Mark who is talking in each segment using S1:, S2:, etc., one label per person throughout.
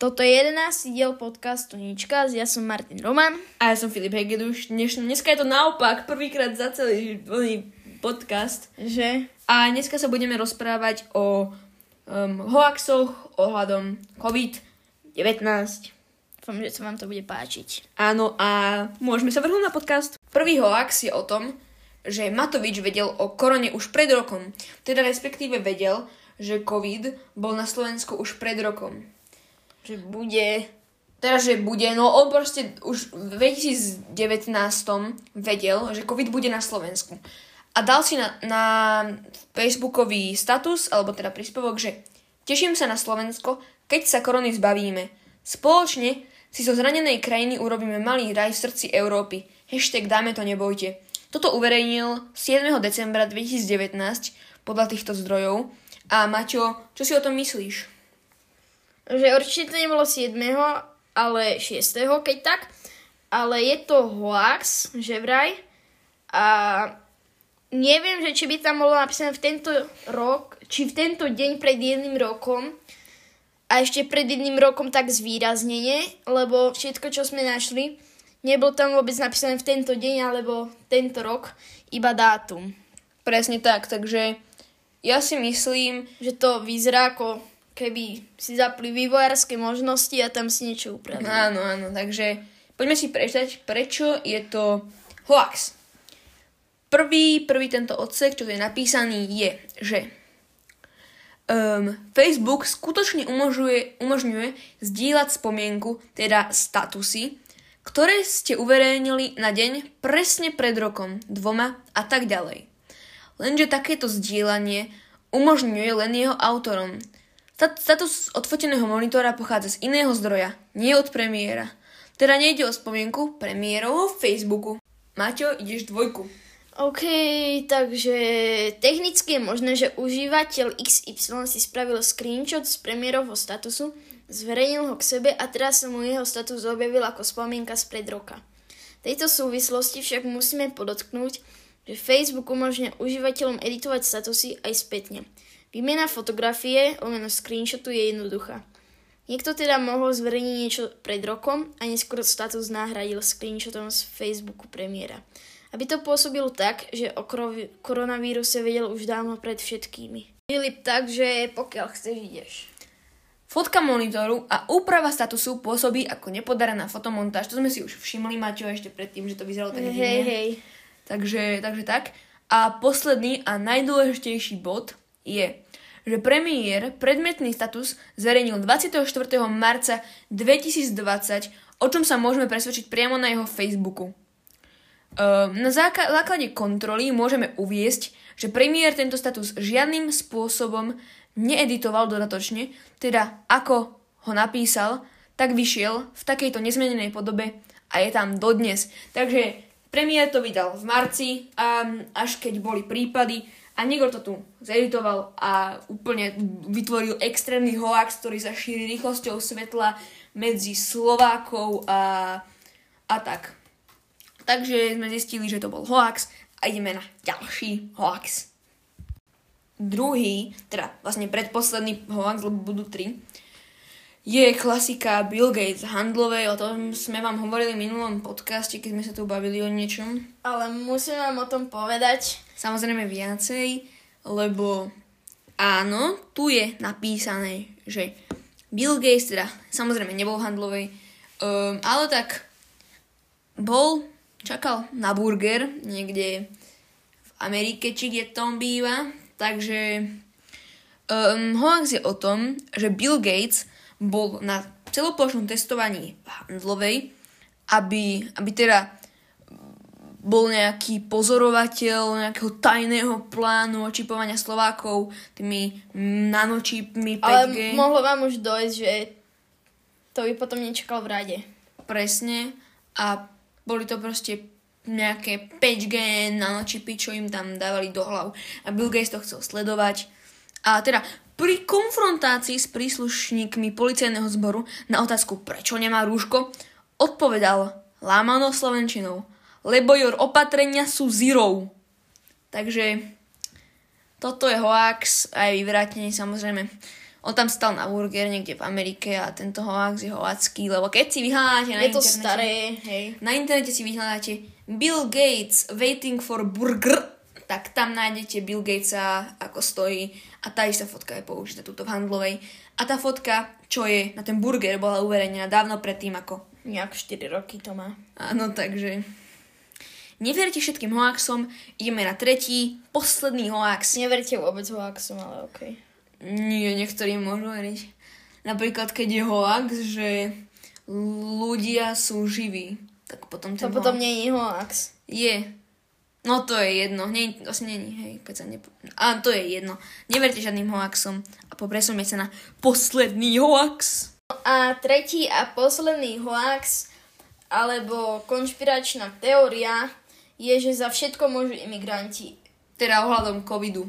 S1: Toto je 11. diel podcastu Nička, ja som Martin Roman.
S2: A ja som Filip Hegeduš. Dneš, dneska je to naopak, prvýkrát za celý podcast.
S1: Že?
S2: A dneska sa budeme rozprávať o um, hoaxoch ohľadom COVID-19.
S1: Dúfam, že sa vám to bude páčiť.
S2: Áno, a môžeme sa vrhnúť na podcast. Prvý hoax je o tom, že Matovič vedel o korone už pred rokom. Teda respektíve vedel, že COVID bol na Slovensku už pred rokom
S1: že bude...
S2: Teraz, že bude, no on proste už v 2019 vedel, že COVID bude na Slovensku. A dal si na, na Facebookový status, alebo teda príspevok, že teším sa na Slovensko, keď sa korony zbavíme. Spoločne si zo zranenej krajiny urobíme malý raj v srdci Európy. Hashtag dáme to nebojte. Toto uverejnil 7. decembra 2019 podľa týchto zdrojov. A Maťo, čo si o tom myslíš?
S1: Že určite to nebolo 7. ale 6. keď tak. Ale je to hoax, že vraj. A neviem, že či by tam bolo napísané v tento rok, či v tento deň pred jedným rokom a ešte pred jedným rokom tak zvýraznenie, lebo všetko, čo sme našli, nebolo tam vôbec napísané v tento deň alebo tento rok, iba dátum.
S2: Presne tak, takže ja si myslím,
S1: že to vyzerá ako keby si zapli vývojárske možnosti a tam si niečo upravili.
S2: Áno, áno, takže poďme si prečítať, prečo je to hoax. Prvý, prvý tento odsek, čo je napísaný, je, že um, Facebook skutočne umožňuje, umožňuje zdieľať spomienku, teda statusy, ktoré ste uverejnili na deň presne pred rokom, dvoma a tak ďalej. Lenže takéto zdieľanie umožňuje len jeho autorom, Status odfoteného monitora pochádza z iného zdroja, nie od premiéra. Teda nejde o spomienku premiérovho Facebooku. Maťo, ideš dvojku.
S1: OK, takže technicky je možné, že užívateľ XY si spravil screenshot z premiérovho statusu, zverejnil ho k sebe a teraz sa mu jeho status objavil ako spomienka spred roka. V tejto súvislosti však musíme podotknúť, že Facebook umožňuje užívateľom editovať statusy aj spätne. Výmena fotografie, lomeno screenshotu je jednoduchá. Niekto teda mohol zverejniť niečo pred rokom a neskôr status nahradil screenshotom z Facebooku premiéra. Aby to pôsobilo tak, že o koronavíruse vedel už dávno pred všetkými. Filip, takže pokiaľ chceš, ideš.
S2: Fotka monitoru a úprava statusu pôsobí ako nepodarená fotomontáž. To sme si už všimli, Maťo, ešte predtým, že to vyzeralo tak
S1: Hej, hej.
S2: Takže, takže tak. A posledný a najdôležitejší bod je, že premiér predmetný status zverejnil 24. marca 2020, o čom sa môžeme presvedčiť priamo na jeho Facebooku. Ehm, na základe kontroly môžeme uviesť, že premiér tento status žiadnym spôsobom needitoval dodatočne, teda ako ho napísal, tak vyšiel v takejto nezmenenej podobe a je tam dodnes. Takže premiér to vydal v marci a až keď boli prípady, a niekto to tu zeditoval a úplne vytvoril extrémny hoax, ktorý sa šíri rýchlosťou svetla medzi Slovákov a, a tak. Takže sme zistili, že to bol hoax a ideme na ďalší hoax. Druhý, teda vlastne predposledný hoax, lebo budú tri, je klasika Bill Gates handlovej, o tom sme vám hovorili v minulom podcaste, keď sme sa tu bavili o niečom.
S1: Ale musím vám o tom povedať,
S2: samozrejme viacej, lebo áno, tu je napísané, že Bill Gates teda samozrejme nebol handlovej, um, ale tak bol, čakal na burger niekde v Amerike, či kde tom býva, takže um, hoax je o tom, že Bill Gates bol na celoplošnom testovaní v handlovej, aby, aby teda bol nejaký pozorovateľ nejakého tajného plánu očipovania Slovákov tými nanočipmi 5G.
S1: Ale mohlo vám už dojsť, že to by potom nečakal v rade.
S2: Presne. A boli to proste nejaké 5G nanočipy, čo im tam dávali do hlav. A Bill Gates to chcel sledovať. A teda pri konfrontácii s príslušníkmi policajného zboru na otázku, prečo nemá rúško, odpovedal lámanou slovenčinou – lebo your opatrenia sú zero. Takže toto je hoax, aj vyvrátenie samozrejme On tam stal na burger niekde v Amerike a tento hoax je hoacký, lebo keď si vyhľadáte na
S1: Je to
S2: internete...
S1: staré, hej.
S2: Na internete si vyhľadáte Bill Gates waiting for burger, tak tam nájdete Bill Gatesa, ako stojí a tá istá fotka je použitá tuto v handlovej. A tá fotka, čo je na ten burger, bola uverejnená dávno predtým, ako...
S1: Nejak 4 roky to má.
S2: Áno, takže... Neverte všetkým hoaxom, ideme na tretí, posledný hoax.
S1: Neverte vôbec hoaxom, ale okej.
S2: Nie, niektorým môžu veriť. Napríklad, keď je hoax, že ľudia sú živí, tak potom ten
S1: To potom nie je hoax.
S2: Je. No to je jedno. Nie, vlastne není, hej, keď sa nepo... A to je jedno. Neverte žiadnym hoaxom a popresujme sa na posledný hoax.
S1: A tretí a posledný hoax, alebo konšpiračná teória, je, že za všetko môžu imigranti.
S2: Teda ohľadom covidu.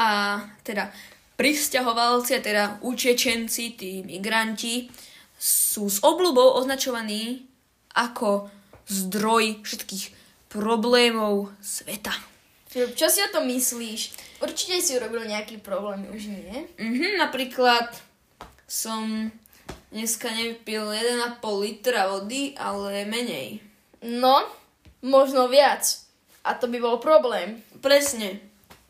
S2: A teda pristahovalci, a teda učečenci, tí migranti, sú s obľubou označovaní ako zdroj všetkých problémov sveta.
S1: Filip, čo si o tom myslíš? Určite si urobil nejaký problém, už nie?
S2: Mhm, napríklad som dneska nevypil 1,5 litra vody, ale menej.
S1: No, možno viac. A to by bol problém.
S2: Presne.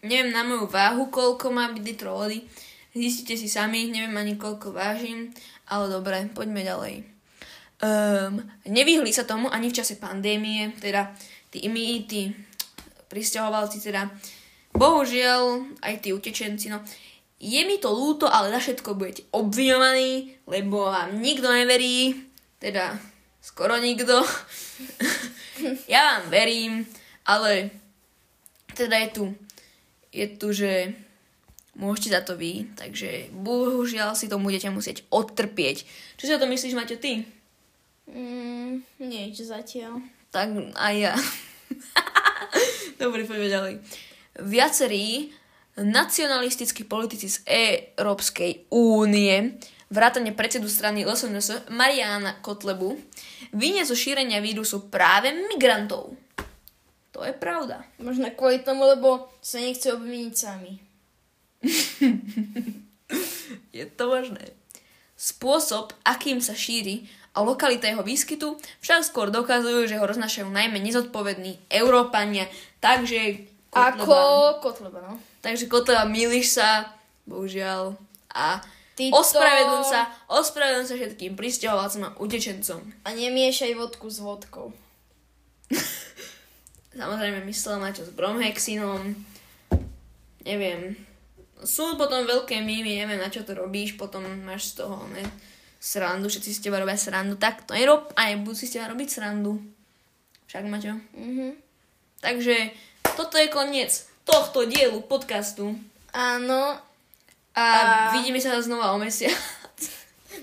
S2: Neviem na moju váhu, koľko má byť litrov vody. Zistite si sami, neviem ani koľko vážim, ale dobre, poďme ďalej. Um, nevyhli sa tomu ani v čase pandémie, teda tí my, tí pristahovalci, teda bohužiaľ aj tí utečenci, no je mi to lúto, ale za všetko budete obviňovaní, lebo vám nikto neverí, teda skoro nikto. ja vám verím, ale teda je tu, je tu, že môžete za to vy, takže bohužiaľ si to budete musieť odtrpieť. Čo si o to myslíš, Maťo, ty?
S1: Mm, nič zatiaľ.
S2: Tak aj ja. Dobre, poďme ďalej. Viacerí nacionalistickí politici z Európskej únie vrátane predsedu strany LSNS Mariana Kotlebu vinia zo šírenia vírusu práve migrantov. To je pravda.
S1: Možno kvôli tomu, lebo sa nechce obviniť sami.
S2: Je to možné. Spôsob, akým sa šíri a lokalita jeho výskytu však skôr dokazujú, že ho roznašajú najmä nezodpovední Európania, takže
S1: Ako
S2: Kotleba,
S1: Kotleba, no.
S2: takže Kotleba, milíš sa, bohužiaľ, a
S1: Ty to-
S2: ospravedlň sa, ospravedlň sa všetkým pristahovalcom a utečencom.
S1: A nemiešaj vodku s vodkou.
S2: Samozrejme, myslel Maťo s bromhexinom, neviem, sú potom veľké mýmy, neviem na čo to robíš, potom máš z toho, ne, srandu, všetci si teba robia srandu, tak to nerob a nebudú si z teba robiť srandu. Však, Maťo?
S1: Mhm.
S2: Takže toto je koniec tohto dielu podcastu
S1: Áno,
S2: a,
S1: A-
S2: vidíme sa znova o mesiac.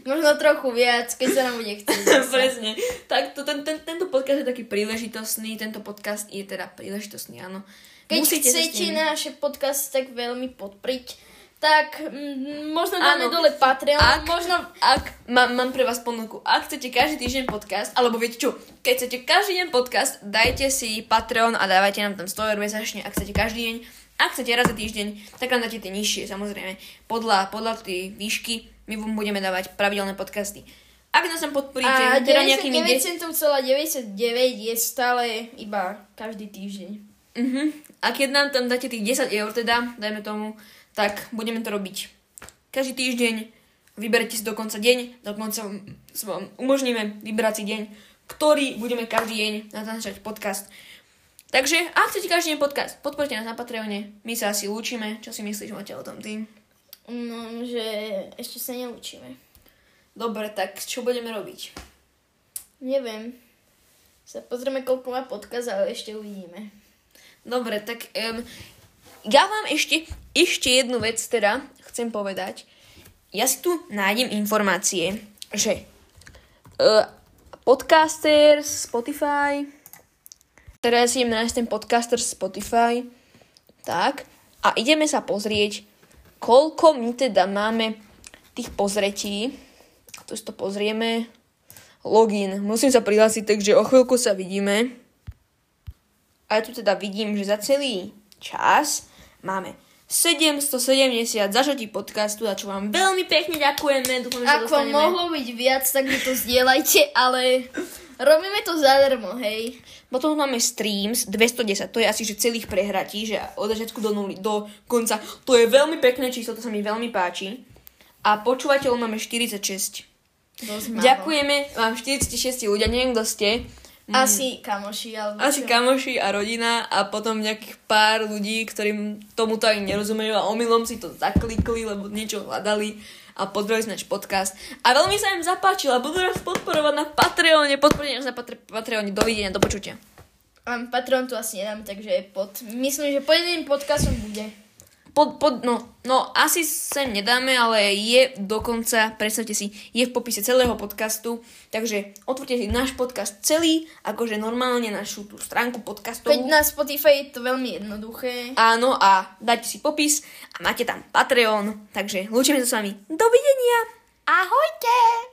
S1: možno trochu viac, keď sa nám bude chcieť.
S2: Presne. Tak to, ten, ten, tento podcast je taký príležitostný, tento podcast je teda príležitostný, áno.
S1: Keď
S2: Musíte s
S1: chcete naše podcasty tak veľmi podpriť, tak mm, možno dáme
S2: Áno.
S1: dole Patreon,
S2: Ak-
S1: možno...
S2: Ak, mám, mám pre vás ponuku, ak chcete každý týždeň podcast, alebo viete čo, keď chcete každý deň podcast, dajte si Patreon a dávajte nám tam 100 eur mesačne, ak chcete každý deň. Ak chcete raz za týždeň, tak nám dáte tie nižšie, samozrejme. Podľa, podľa tej výšky my vám budeme dávať pravidelné podcasty. Ak nás tam podporíte,
S1: A
S2: teda nejakými...
S1: 99,99 je stále iba každý týždeň.
S2: Uh-huh. A keď nám tam dáte tých 10 eur, teda, dajme tomu, tak budeme to robiť každý týždeň. Vyberte si dokonca deň, dokonca vám umožníme vybrať si deň, ktorý budeme každý deň natáčať podcast. Takže, ak chcete každý deň podcast, podporte nás na Patreone. My sa asi lúčime. Čo si myslíš, Maťa, o tom ty?
S1: No, že ešte sa neučíme.
S2: Dobre, tak čo budeme robiť?
S1: Neviem. Sa pozrieme, koľko má podcast, ale ešte uvidíme.
S2: Dobre, tak um, ja vám ešte, ešte jednu vec teda chcem povedať. Ja si tu nájdem informácie, že uh, podcaster Spotify, teraz idem nájsť ten podcaster Spotify, tak, a ideme sa pozrieť, koľko my teda máme tých pozretí. Tu si to pozrieme. Login. Musím sa prihlásiť, takže o chvíľku sa vidíme. A ja tu teda vidím, že za celý čas máme 770 zažatí podcastu, za čo vám veľmi pekne ďakujeme. Dúfam, že
S1: Ak vám
S2: dostaneme...
S1: mohlo byť viac, tak mi to zdieľajte, ale robíme to zadarmo, hej.
S2: Potom máme streams 210, to je asi že celých prehratí, že od začiatku do, nuly, do konca. To je veľmi pekné číslo, to sa mi veľmi páči. A počúvateľov máme 46.
S1: Dosť málo.
S2: Ďakujeme vám 46 ľudia, neviem kto ste.
S1: Asi kamoši, alebo
S2: Asi
S1: čo.
S2: kamoši a rodina a potom nejakých pár ľudí, ktorým tomuto ani nerozumejú a omylom si to zaklikli, lebo niečo hľadali a podporili náš podcast. A veľmi sa im zapáčilo a budú nás podporovať na Patreone. Podporite nás na Patre- Patreone. Dovidenia, do počutia.
S1: Um, Patreon tu asi nedám, takže pod... Myslím, že pod jedným podcastom bude.
S2: Pod, pod, no, no, asi sem nedáme, ale je dokonca, predstavte si, je v popise celého podcastu, takže otvorte si náš podcast celý, akože normálne našu tú stránku podcastovú.
S1: Keď na Spotify je to veľmi jednoduché.
S2: Áno, a dajte si popis a máte tam Patreon, takže lúčime sa s vami. Dovidenia!
S1: Ahojte!